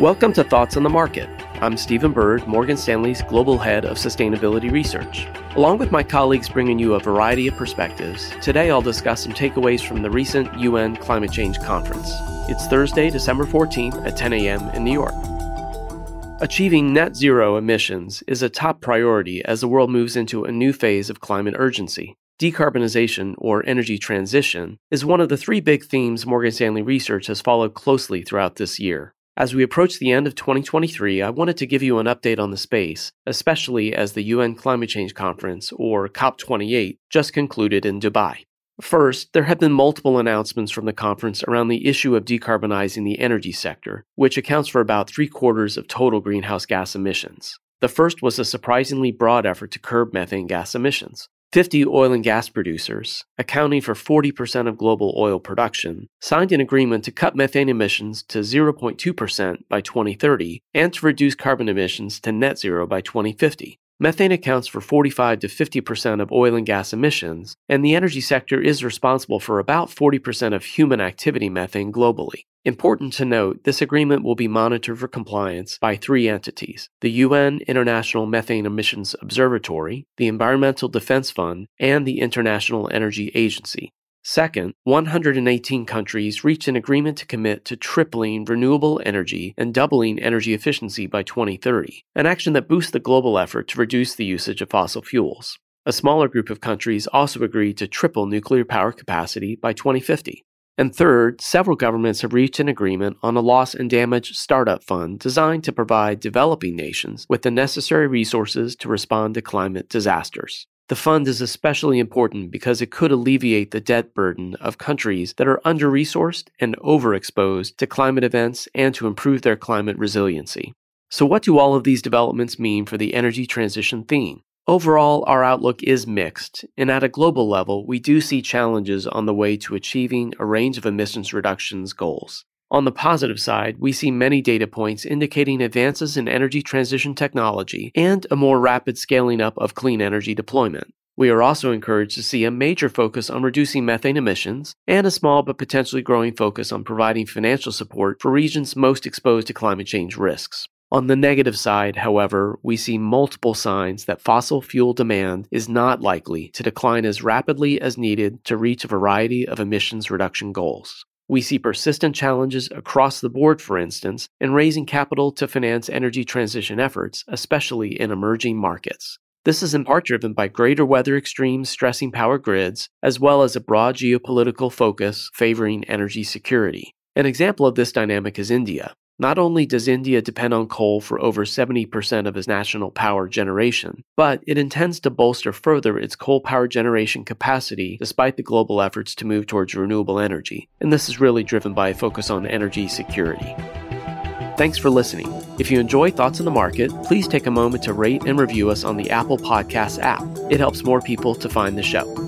Welcome to Thoughts on the Market. I'm Stephen Byrd, Morgan Stanley's Global Head of Sustainability Research. Along with my colleagues bringing you a variety of perspectives, today I'll discuss some takeaways from the recent UN Climate Change Conference. It's Thursday, December 14th at 10 a.m. in New York. Achieving net zero emissions is a top priority as the world moves into a new phase of climate urgency. Decarbonization, or energy transition, is one of the three big themes Morgan Stanley Research has followed closely throughout this year. As we approach the end of 2023, I wanted to give you an update on the space, especially as the UN Climate Change Conference, or COP28, just concluded in Dubai. First, there have been multiple announcements from the conference around the issue of decarbonizing the energy sector, which accounts for about three quarters of total greenhouse gas emissions. The first was a surprisingly broad effort to curb methane gas emissions. 50 oil and gas producers, accounting for 40% of global oil production, signed an agreement to cut methane emissions to 0.2% by 2030 and to reduce carbon emissions to net zero by 2050. Methane accounts for 45 to 50% of oil and gas emissions, and the energy sector is responsible for about 40% of human activity methane globally. Important to note, this agreement will be monitored for compliance by three entities the UN International Methane Emissions Observatory, the Environmental Defense Fund, and the International Energy Agency. Second, 118 countries reached an agreement to commit to tripling renewable energy and doubling energy efficiency by 2030, an action that boosts the global effort to reduce the usage of fossil fuels. A smaller group of countries also agreed to triple nuclear power capacity by 2050. And third, several governments have reached an agreement on a loss and damage startup fund designed to provide developing nations with the necessary resources to respond to climate disasters. The fund is especially important because it could alleviate the debt burden of countries that are under resourced and overexposed to climate events and to improve their climate resiliency. So, what do all of these developments mean for the energy transition theme? Overall, our outlook is mixed, and at a global level, we do see challenges on the way to achieving a range of emissions reductions goals. On the positive side, we see many data points indicating advances in energy transition technology and a more rapid scaling up of clean energy deployment. We are also encouraged to see a major focus on reducing methane emissions and a small but potentially growing focus on providing financial support for regions most exposed to climate change risks. On the negative side, however, we see multiple signs that fossil fuel demand is not likely to decline as rapidly as needed to reach a variety of emissions reduction goals. We see persistent challenges across the board, for instance, in raising capital to finance energy transition efforts, especially in emerging markets. This is in part driven by greater weather extremes stressing power grids, as well as a broad geopolitical focus favoring energy security. An example of this dynamic is India, not only does India depend on coal for over 70% of its national power generation, but it intends to bolster further its coal power generation capacity despite the global efforts to move towards renewable energy. And this is really driven by a focus on energy security. Thanks for listening. If you enjoy Thoughts on the Market, please take a moment to rate and review us on the Apple Podcasts app. It helps more people to find the show.